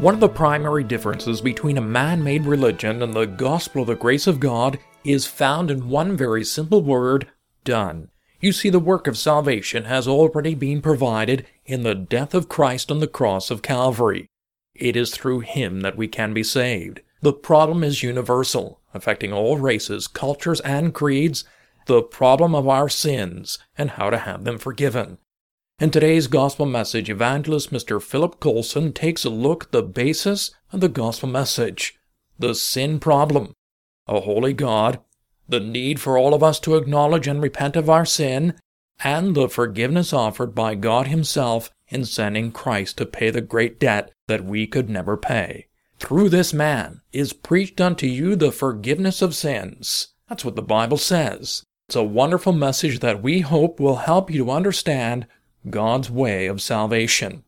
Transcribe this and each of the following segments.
One of the primary differences between a man made religion and the gospel of the grace of God is found in one very simple word done. You see, the work of salvation has already been provided in the death of Christ on the cross of Calvary. It is through Him that we can be saved. The problem is universal, affecting all races, cultures, and creeds the problem of our sins and how to have them forgiven. In today's gospel message, evangelist Mr. Philip Colson takes a look at the basis of the gospel message the sin problem, a holy God, the need for all of us to acknowledge and repent of our sin, and the forgiveness offered by God Himself in sending Christ to pay the great debt that we could never pay. Through this man is preached unto you the forgiveness of sins. That's what the Bible says. It's a wonderful message that we hope will help you to understand God's way of salvation.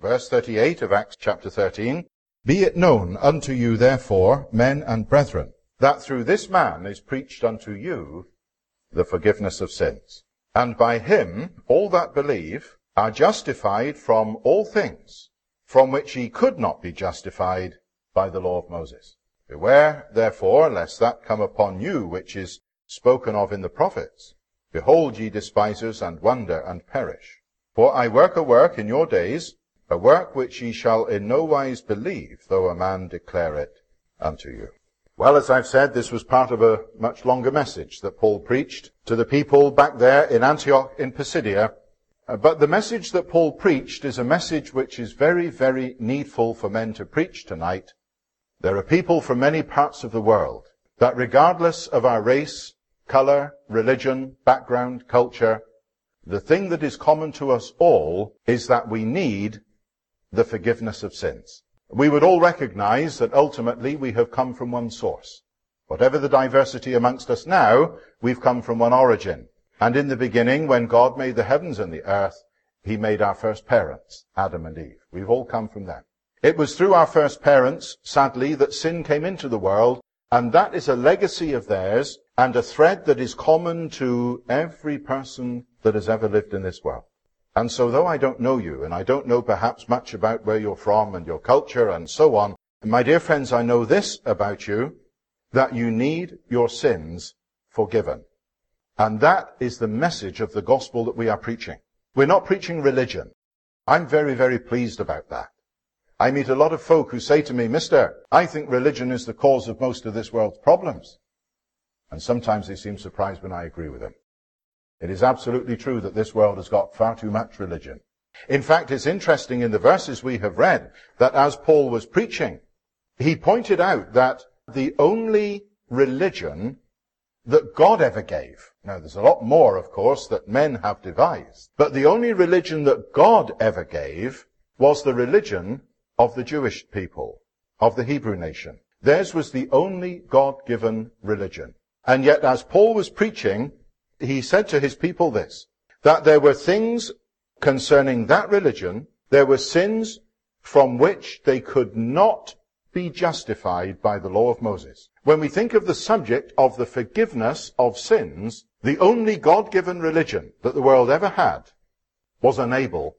Verse 38 of Acts chapter 13 Be it known unto you, therefore, men and brethren, that through this man is preached unto you the forgiveness of sins. And by him all that believe are justified from all things, from which ye could not be justified by the law of Moses. Beware, therefore, lest that come upon you which is spoken of in the prophets Behold, ye despisers, and wonder, and perish. For I work a work in your days, a work which ye shall in no wise believe, though a man declare it unto you. Well, as I've said, this was part of a much longer message that Paul preached to the people back there in Antioch in Pisidia. Uh, but the message that Paul preached is a message which is very, very needful for men to preach tonight. There are people from many parts of the world that regardless of our race, color, religion, background, culture, the thing that is common to us all is that we need the forgiveness of sins. We would all recognize that ultimately we have come from one source. Whatever the diversity amongst us now, we've come from one origin. And in the beginning, when God made the heavens and the earth, he made our first parents, Adam and Eve. We've all come from them. It was through our first parents, sadly, that sin came into the world, and that is a legacy of theirs and a thread that is common to every person that has ever lived in this world. And so though I don't know you, and I don't know perhaps much about where you're from and your culture and so on, my dear friends, I know this about you, that you need your sins forgiven. And that is the message of the gospel that we are preaching. We're not preaching religion. I'm very, very pleased about that. I meet a lot of folk who say to me, Mister, I think religion is the cause of most of this world's problems. And sometimes they seem surprised when I agree with them. It is absolutely true that this world has got far too much religion. In fact, it's interesting in the verses we have read that as Paul was preaching, he pointed out that the only religion that God ever gave, now there's a lot more, of course, that men have devised, but the only religion that God ever gave was the religion of the Jewish people, of the Hebrew nation. Theirs was the only God-given religion. And yet, as Paul was preaching, he said to his people this, that there were things concerning that religion, there were sins from which they could not be justified by the law of Moses. When we think of the subject of the forgiveness of sins, the only God-given religion that the world ever had was unable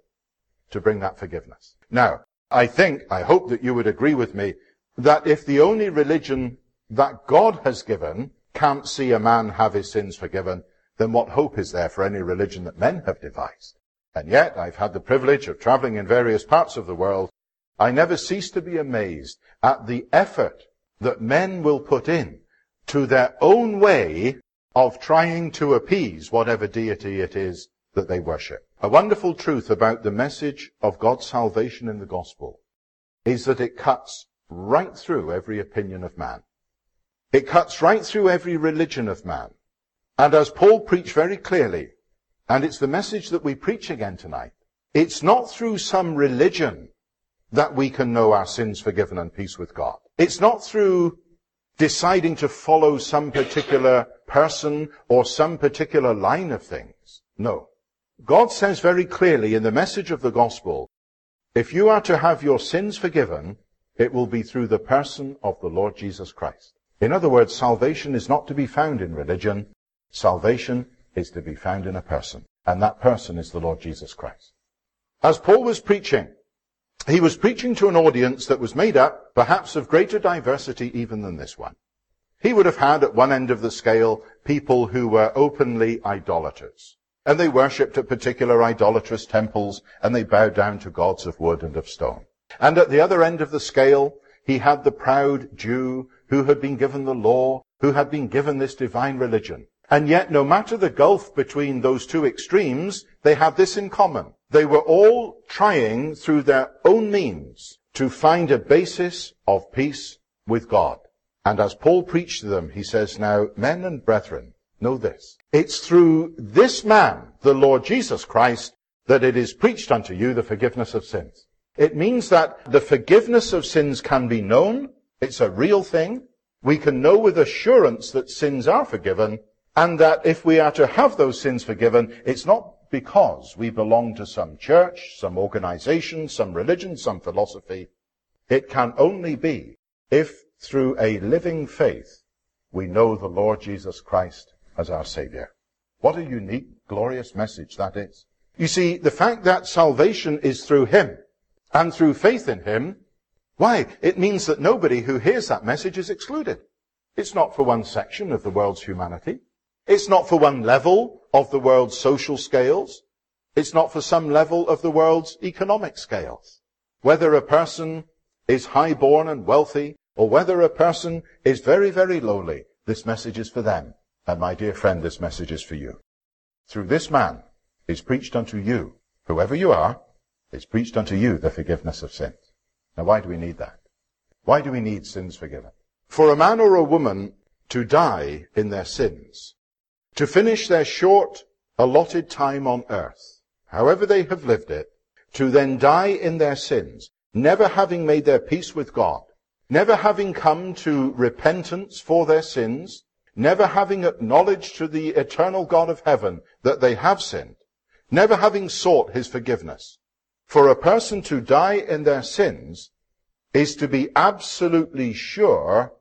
to bring that forgiveness. Now, I think, I hope that you would agree with me, that if the only religion that God has given can't see a man have his sins forgiven, then what hope is there for any religion that men have devised? And yet, I've had the privilege of traveling in various parts of the world. I never cease to be amazed at the effort that men will put in to their own way of trying to appease whatever deity it is that they worship. A wonderful truth about the message of God's salvation in the gospel is that it cuts right through every opinion of man. It cuts right through every religion of man. And as Paul preached very clearly, and it's the message that we preach again tonight, it's not through some religion that we can know our sins forgiven and peace with God. It's not through deciding to follow some particular person or some particular line of things. No. God says very clearly in the message of the gospel, if you are to have your sins forgiven, it will be through the person of the Lord Jesus Christ. In other words, salvation is not to be found in religion. Salvation is to be found in a person. And that person is the Lord Jesus Christ. As Paul was preaching, he was preaching to an audience that was made up perhaps of greater diversity even than this one. He would have had at one end of the scale people who were openly idolaters. And they worshipped at particular idolatrous temples and they bowed down to gods of wood and of stone. And at the other end of the scale, he had the proud Jew who had been given the law, who had been given this divine religion. And yet, no matter the gulf between those two extremes, they had this in common. They were all trying through their own means to find a basis of peace with God. And as Paul preached to them, he says, now, men and brethren, know this. It's through this man, the Lord Jesus Christ, that it is preached unto you the forgiveness of sins. It means that the forgiveness of sins can be known. It's a real thing. We can know with assurance that sins are forgiven and that if we are to have those sins forgiven, it's not because we belong to some church, some organization, some religion, some philosophy. It can only be if through a living faith we know the Lord Jesus Christ as our Savior. What a unique, glorious message that is. You see, the fact that salvation is through Him and through faith in Him, why? It means that nobody who hears that message is excluded. It's not for one section of the world's humanity. It's not for one level of the world's social scales. It's not for some level of the world's economic scales. Whether a person is high-born and wealthy, or whether a person is very, very lowly, this message is for them. And my dear friend, this message is for you. Through this man is preached unto you, whoever you are, is preached unto you the forgiveness of sins. Now why do we need that? Why do we need sins forgiven? For a man or a woman to die in their sins to finish their short allotted time on earth, however they have lived it, to then die in their sins, never having made their peace with God, never having come to repentance for their sins, never having acknowledged to the eternal God of heaven that they have sinned, never having sought his forgiveness. For a person to die in their sins is to be absolutely sure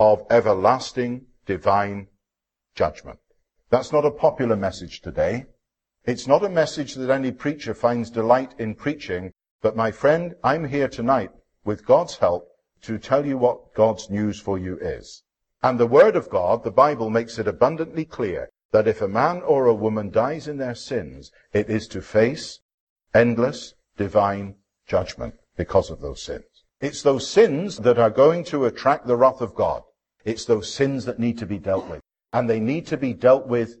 of everlasting divine judgment. That's not a popular message today. It's not a message that any preacher finds delight in preaching, but my friend, I'm here tonight with God's help to tell you what God's news for you is. And the Word of God, the Bible makes it abundantly clear that if a man or a woman dies in their sins, it is to face endless divine judgment because of those sins. It's those sins that are going to attract the wrath of God. It's those sins that need to be dealt with and they need to be dealt with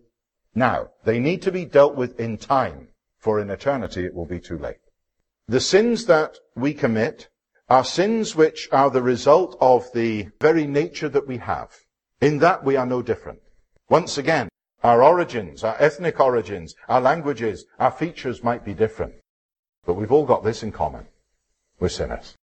now. They need to be dealt with in time, for in eternity it will be too late. The sins that we commit are sins which are the result of the very nature that we have. In that we are no different. Once again, our origins, our ethnic origins, our languages, our features might be different. But we've all got this in common. We're sinners.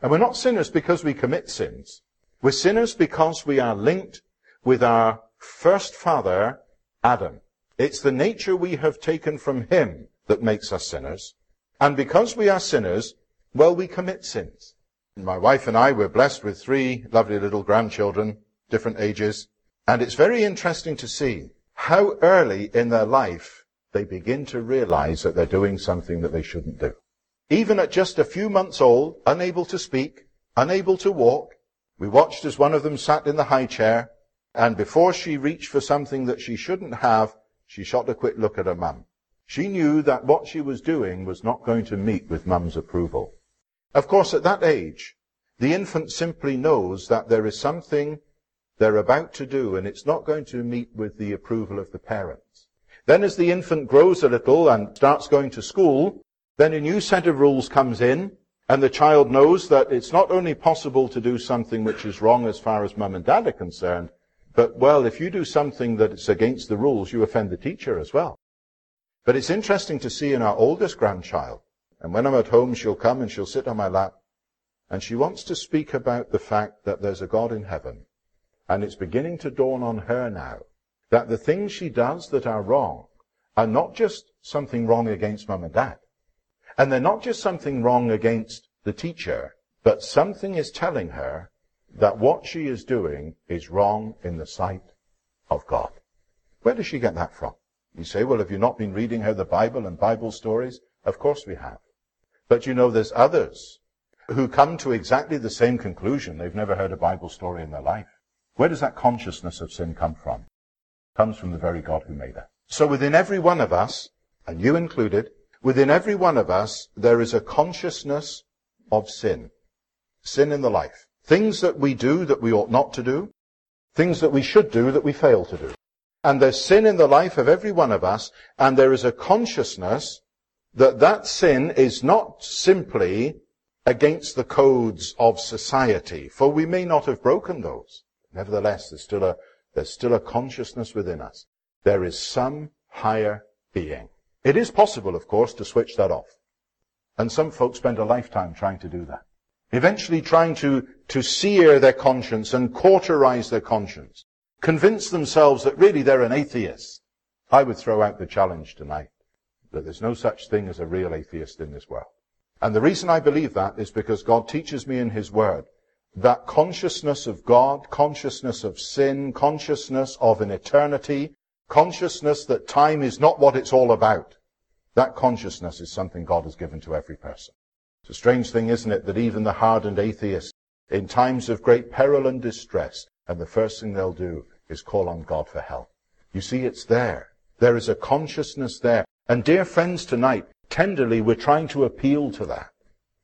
And we're not sinners because we commit sins. We're sinners because we are linked with our first father, Adam. It's the nature we have taken from him that makes us sinners. And because we are sinners, well, we commit sins. My wife and I were blessed with three lovely little grandchildren, different ages. And it's very interesting to see how early in their life they begin to realize that they're doing something that they shouldn't do. Even at just a few months old, unable to speak, unable to walk, we watched as one of them sat in the high chair and before she reached for something that she shouldn't have, she shot a quick look at her mum. She knew that what she was doing was not going to meet with mum's approval. Of course, at that age, the infant simply knows that there is something they're about to do and it's not going to meet with the approval of the parents. Then as the infant grows a little and starts going to school, then a new set of rules comes in And the child knows that it's not only possible to do something which is wrong as far as mum and dad are concerned, but well, if you do something that is against the rules, you offend the teacher as well. But it's interesting to see in our oldest grandchild, and when I'm at home, she'll come and she'll sit on my lap, and she wants to speak about the fact that there's a God in heaven. And it's beginning to dawn on her now that the things she does that are wrong are not just something wrong against mum and dad. And they're not just something wrong against the teacher, but something is telling her that what she is doing is wrong in the sight of God. Where does she get that from? You say, well, have you not been reading her the Bible and Bible stories? Of course we have. But you know, there's others who come to exactly the same conclusion. They've never heard a Bible story in their life. Where does that consciousness of sin come from? Comes from the very God who made us. So within every one of us, and you included, within every one of us, there is a consciousness of sin. Sin in the life. Things that we do that we ought not to do. Things that we should do that we fail to do. And there's sin in the life of every one of us, and there is a consciousness that that sin is not simply against the codes of society, for we may not have broken those. Nevertheless, there's still a, there's still a consciousness within us. There is some higher being. It is possible, of course, to switch that off. And some folks spend a lifetime trying to do that. Eventually trying to, to sear their conscience and cauterize their conscience convince themselves that really they're an atheist. I would throw out the challenge tonight that there's no such thing as a real atheist in this world. And the reason I believe that is because God teaches me in His Word that consciousness of God, consciousness of sin, consciousness of an eternity, consciousness that time is not what it's all about. That consciousness is something God has given to every person. It's a strange thing, isn't it, that even the hardened atheist, in times of great peril and distress, and the first thing they'll do is call on God for help. You see, it's there. There is a consciousness there. And dear friends, tonight, tenderly, we're trying to appeal to that.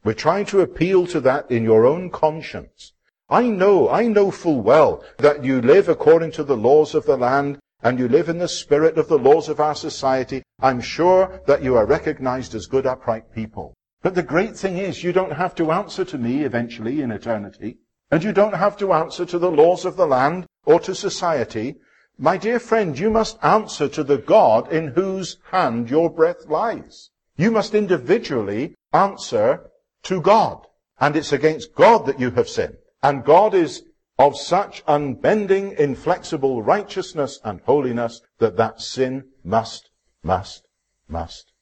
We're trying to appeal to that in your own conscience. I know, I know full well that you live according to the laws of the land and you live in the spirit of the laws of our society. I'm sure that you are recognized as good, upright people. But the great thing is you don't have to answer to me eventually in eternity. And you don't have to answer to the laws of the land or to society. My dear friend, you must answer to the God in whose hand your breath lies. You must individually answer to God. And it's against God that you have sinned. And God is of such unbending, inflexible righteousness and holiness that that sin must, must, must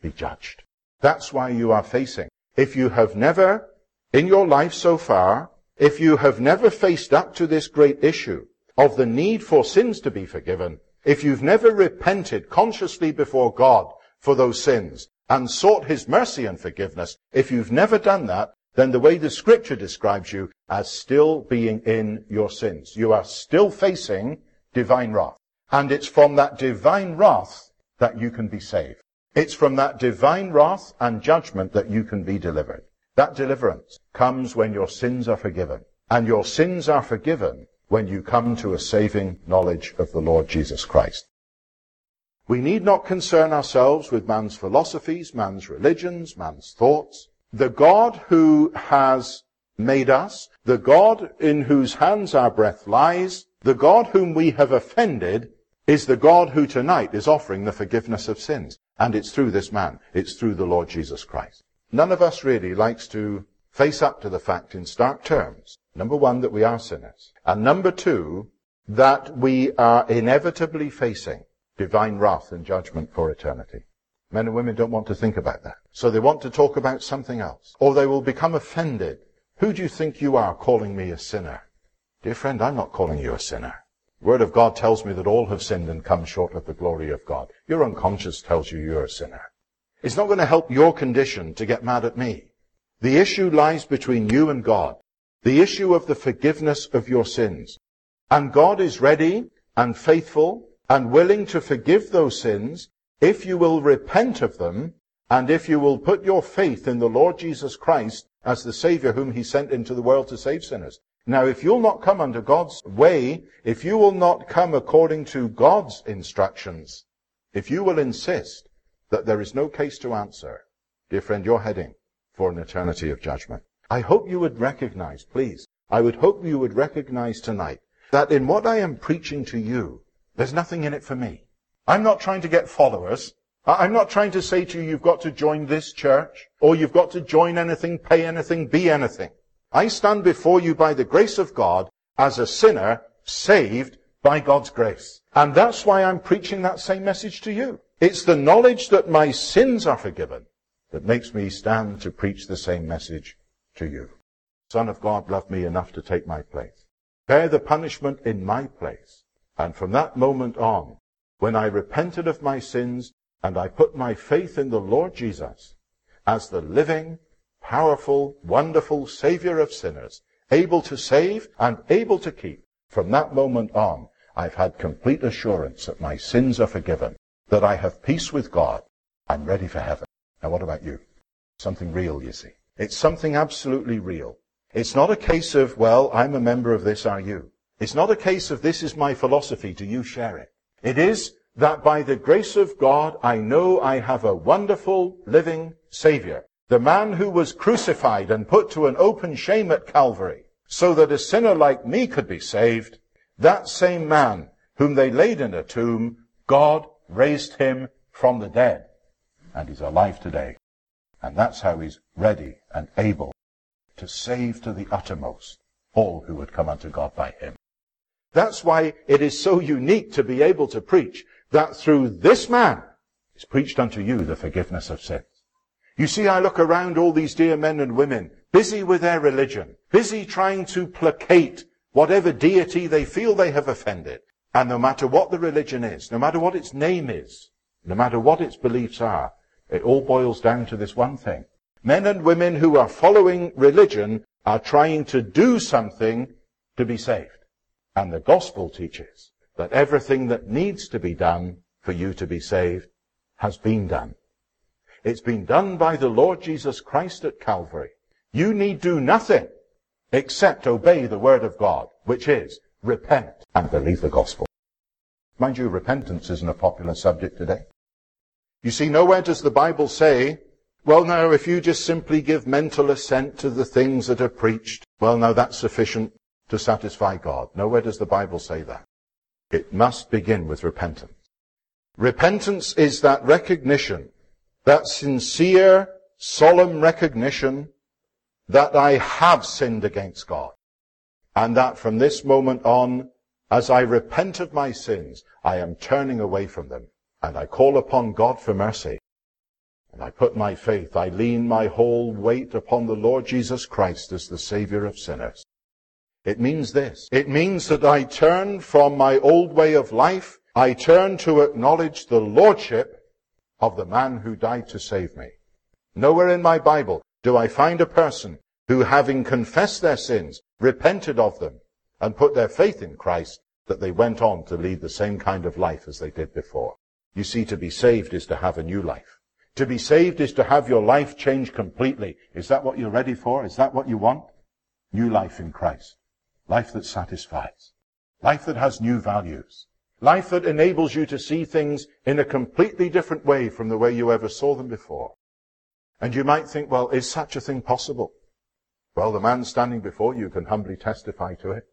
be judged. That's why you are facing. If you have never, in your life so far, if you have never faced up to this great issue of the need for sins to be forgiven, if you've never repented consciously before God for those sins and sought His mercy and forgiveness, if you've never done that, then the way the scripture describes you as still being in your sins. You are still facing divine wrath. And it's from that divine wrath that you can be saved. It's from that divine wrath and judgment that you can be delivered. That deliverance comes when your sins are forgiven. And your sins are forgiven when you come to a saving knowledge of the Lord Jesus Christ. We need not concern ourselves with man's philosophies, man's religions, man's thoughts. The God who has made us, the God in whose hands our breath lies, the God whom we have offended, is the God who tonight is offering the forgiveness of sins. And it's through this man. It's through the Lord Jesus Christ. None of us really likes to face up to the fact in stark terms. Number one, that we are sinners. And number two, that we are inevitably facing divine wrath and judgment for eternity. Men and women don't want to think about that. So they want to talk about something else. Or they will become offended. Who do you think you are calling me a sinner? Dear friend, I'm not calling you a sinner. Word of God tells me that all have sinned and come short of the glory of God. Your unconscious tells you you're a sinner. It's not going to help your condition to get mad at me. The issue lies between you and God. The issue of the forgiveness of your sins. And God is ready and faithful and willing to forgive those sins if you will repent of them and if you will put your faith in the Lord Jesus Christ as the Savior whom He sent into the world to save sinners. Now, if you'll not come under God's way, if you will not come according to God's instructions, if you will insist that there is no case to answer, dear friend, you're heading for an eternity of judgment. I hope you would recognize, please, I would hope you would recognize tonight that in what I am preaching to you, there's nothing in it for me. I'm not trying to get followers. I'm not trying to say to you, you've got to join this church, or you've got to join anything, pay anything, be anything. I stand before you by the grace of God as a sinner saved by God's grace. And that's why I'm preaching that same message to you. It's the knowledge that my sins are forgiven that makes me stand to preach the same message to you. Son of God loved me enough to take my place, bear the punishment in my place. And from that moment on, when I repented of my sins and I put my faith in the Lord Jesus as the living, powerful, wonderful Savior of sinners, able to save and able to keep, from that moment on, I've had complete assurance that my sins are forgiven, that I have peace with God. I'm ready for heaven. Now what about you? Something real, you see. It's something absolutely real. It's not a case of, well, I'm a member of this, are you? It's not a case of this is my philosophy, do you share it? It is that by the grace of God, I know I have a wonderful living Savior. The man who was crucified and put to an open shame at Calvary, so that a sinner like me could be saved, that same man whom they laid in a tomb, God raised him from the dead. And he's alive today. And that's how he's ready and able to save to the uttermost all who would come unto God by him. That's why it is so unique to be able to preach that through this man is preached unto you the forgiveness of sins. You see, I look around all these dear men and women, busy with their religion, busy trying to placate whatever deity they feel they have offended. And no matter what the religion is, no matter what its name is, no matter what its beliefs are, it all boils down to this one thing. Men and women who are following religion are trying to do something to be saved. And the gospel teaches that everything that needs to be done for you to be saved has been done. It's been done by the Lord Jesus Christ at Calvary. You need do nothing except obey the word of God, which is repent and believe the gospel. Mind you, repentance isn't a popular subject today. You see, nowhere does the Bible say, well, now, if you just simply give mental assent to the things that are preached, well, now that's sufficient to satisfy God. Nowhere does the Bible say that. It must begin with repentance. Repentance is that recognition, that sincere, solemn recognition that I have sinned against God. And that from this moment on, as I repent of my sins, I am turning away from them. And I call upon God for mercy. And I put my faith, I lean my whole weight upon the Lord Jesus Christ as the Savior of sinners. It means this. It means that I turn from my old way of life. I turn to acknowledge the Lordship of the man who died to save me. Nowhere in my Bible do I find a person who, having confessed their sins, repented of them, and put their faith in Christ, that they went on to lead the same kind of life as they did before. You see, to be saved is to have a new life. To be saved is to have your life changed completely. Is that what you're ready for? Is that what you want? New life in Christ. Life that satisfies. Life that has new values. Life that enables you to see things in a completely different way from the way you ever saw them before. And you might think, well, is such a thing possible? Well, the man standing before you can humbly testify to it.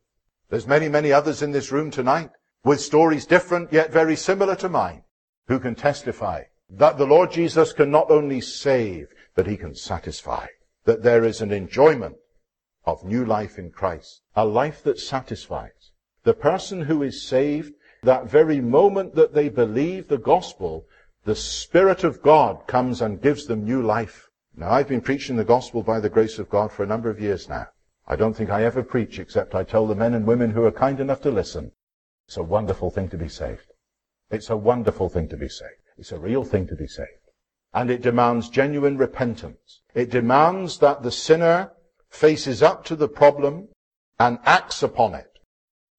There's many, many others in this room tonight with stories different yet very similar to mine who can testify that the Lord Jesus can not only save, but he can satisfy. That there is an enjoyment of new life in Christ. A life that satisfies. The person who is saved, that very moment that they believe the gospel, the Spirit of God comes and gives them new life. Now, I've been preaching the gospel by the grace of God for a number of years now. I don't think I ever preach except I tell the men and women who are kind enough to listen. It's a wonderful thing to be saved. It's a wonderful thing to be saved. It's a real thing to be saved. And it demands genuine repentance. It demands that the sinner faces up to the problem and acts upon it.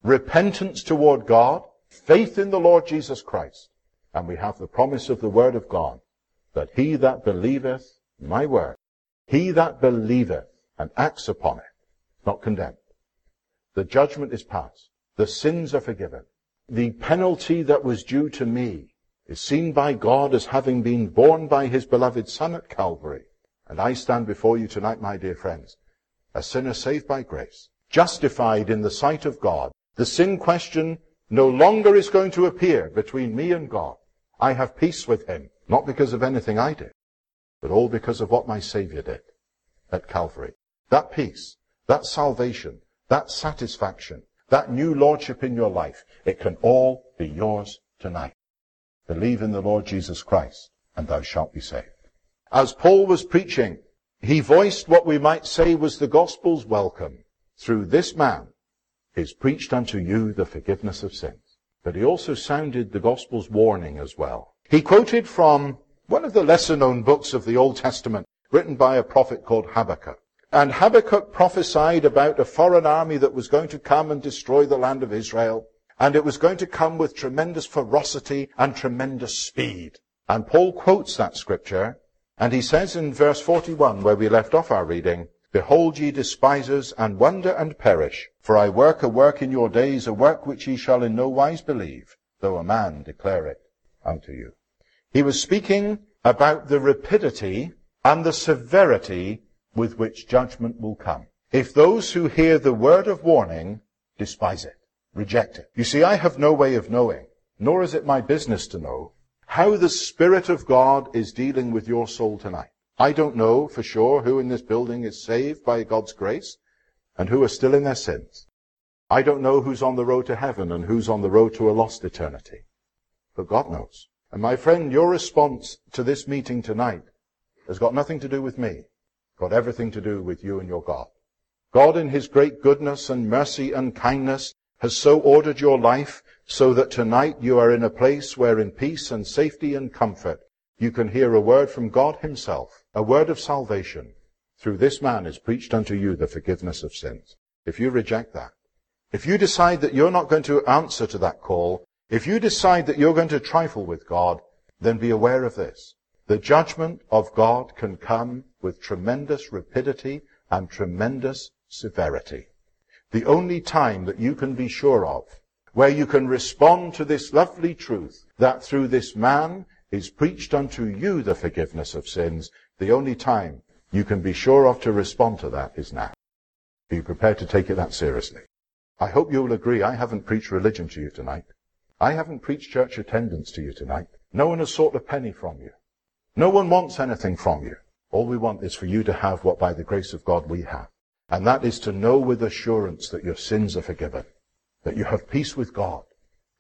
Repentance toward God, faith in the Lord Jesus Christ. And we have the promise of the Word of God that he that believeth my word, he that believeth and acts upon it, not condemned. The judgment is passed. The sins are forgiven. The penalty that was due to me is seen by God as having been borne by his beloved Son at Calvary And I stand before you tonight, my dear friends, a sinner saved by grace, justified in the sight of God. The sin question no longer is going to appear between me and God. I have peace with him, not because of anything I did, but all because of what my Savior did at Calvary. That peace, that salvation, that satisfaction, that new lordship in your life, it can all be yours tonight. Believe in the Lord Jesus Christ, and thou shalt be saved. As Paul was preaching, he voiced what we might say was the gospel's welcome. Through this man is preached unto you the forgiveness of sins. But he also sounded the gospel's warning as well. He quoted from one of the lesser known books of the Old Testament, written by a prophet called Habakkuk. And Habakkuk prophesied about a foreign army that was going to come and destroy the land of Israel. And it was going to come with tremendous ferocity and tremendous speed. And Paul quotes that scripture, and he says in verse 41, where we left off our reading, Behold ye despisers, and wonder and perish, for I work a work in your days, a work which ye shall in no wise believe, though a man declare it unto you. He was speaking about the rapidity and the severity with which judgment will come. If those who hear the word of warning despise it, reject it. You see, I have no way of knowing, nor is it my business to know, how the Spirit of God is dealing with your soul tonight. I don't know for sure who in this building is saved by God's grace and who are still in their sins. I don't know who's on the road to heaven and who's on the road to a lost eternity. But God knows. And my friend, your response to this meeting tonight has got nothing to do with me got everything to do with you and your God. God in his great goodness and mercy and kindness has so ordered your life so that tonight you are in a place where in peace and safety and comfort you can hear a word from God himself, a word of salvation. Through this man is preached unto you the forgiveness of sins. If you reject that, if you decide that you're not going to answer to that call, if you decide that you're going to trifle with God, then be aware of this. The judgment of God can come with tremendous rapidity and tremendous severity. The only time that you can be sure of, where you can respond to this lovely truth, that through this man is preached unto you the forgiveness of sins, the only time you can be sure of to respond to that is now. Be prepared to take it that seriously. I hope you will agree I haven't preached religion to you tonight. I haven't preached church attendance to you tonight. No one has sought a penny from you. No one wants anything from you. All we want is for you to have what by the grace of God we have. And that is to know with assurance that your sins are forgiven, that you have peace with God,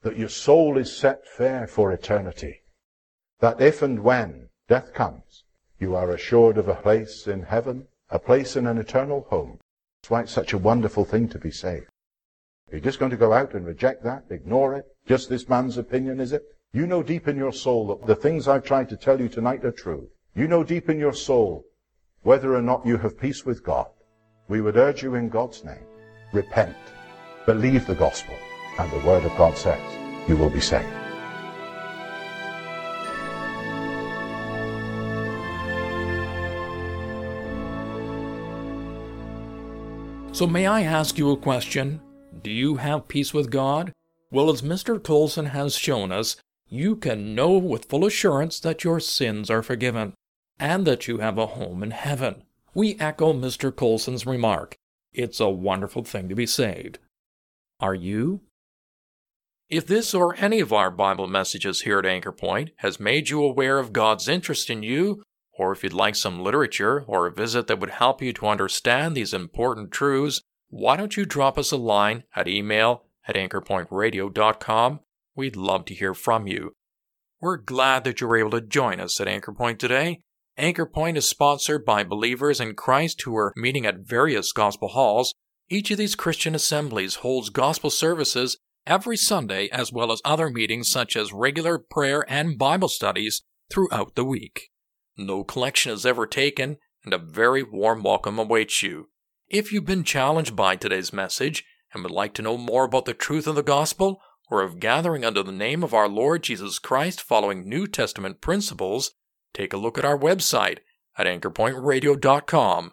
that your soul is set fair for eternity, that if and when death comes, you are assured of a place in heaven, a place in an eternal home. That's why it's such a wonderful thing to be saved. You're just going to go out and reject that, ignore it, just this man's opinion, is it? You know deep in your soul that the things I've tried to tell you tonight are true. You know deep in your soul whether or not you have peace with God. We would urge you in God's name, repent, believe the gospel, and the word of God says you will be saved. So, may I ask you a question? Do you have peace with God? Well, as Mr. Colson has shown us, you can know with full assurance that your sins are forgiven and that you have a home in heaven. We echo Mr. Colson's remark. It's a wonderful thing to be saved. Are you? If this or any of our Bible messages here at Anchor Point has made you aware of God's interest in you, or if you'd like some literature or a visit that would help you to understand these important truths, why don't you drop us a line at email at anchorpointradio.com We'd love to hear from you. We're glad that you were able to join us at Anchor Point today. Anchor Point is sponsored by believers in Christ who are meeting at various gospel halls. Each of these Christian assemblies holds gospel services every Sunday, as well as other meetings such as regular prayer and Bible studies throughout the week. No collection is ever taken, and a very warm welcome awaits you. If you've been challenged by today's message and would like to know more about the truth of the gospel, or of gathering under the name of our Lord Jesus Christ following New Testament principles, take a look at our website at anchorpointradio.com.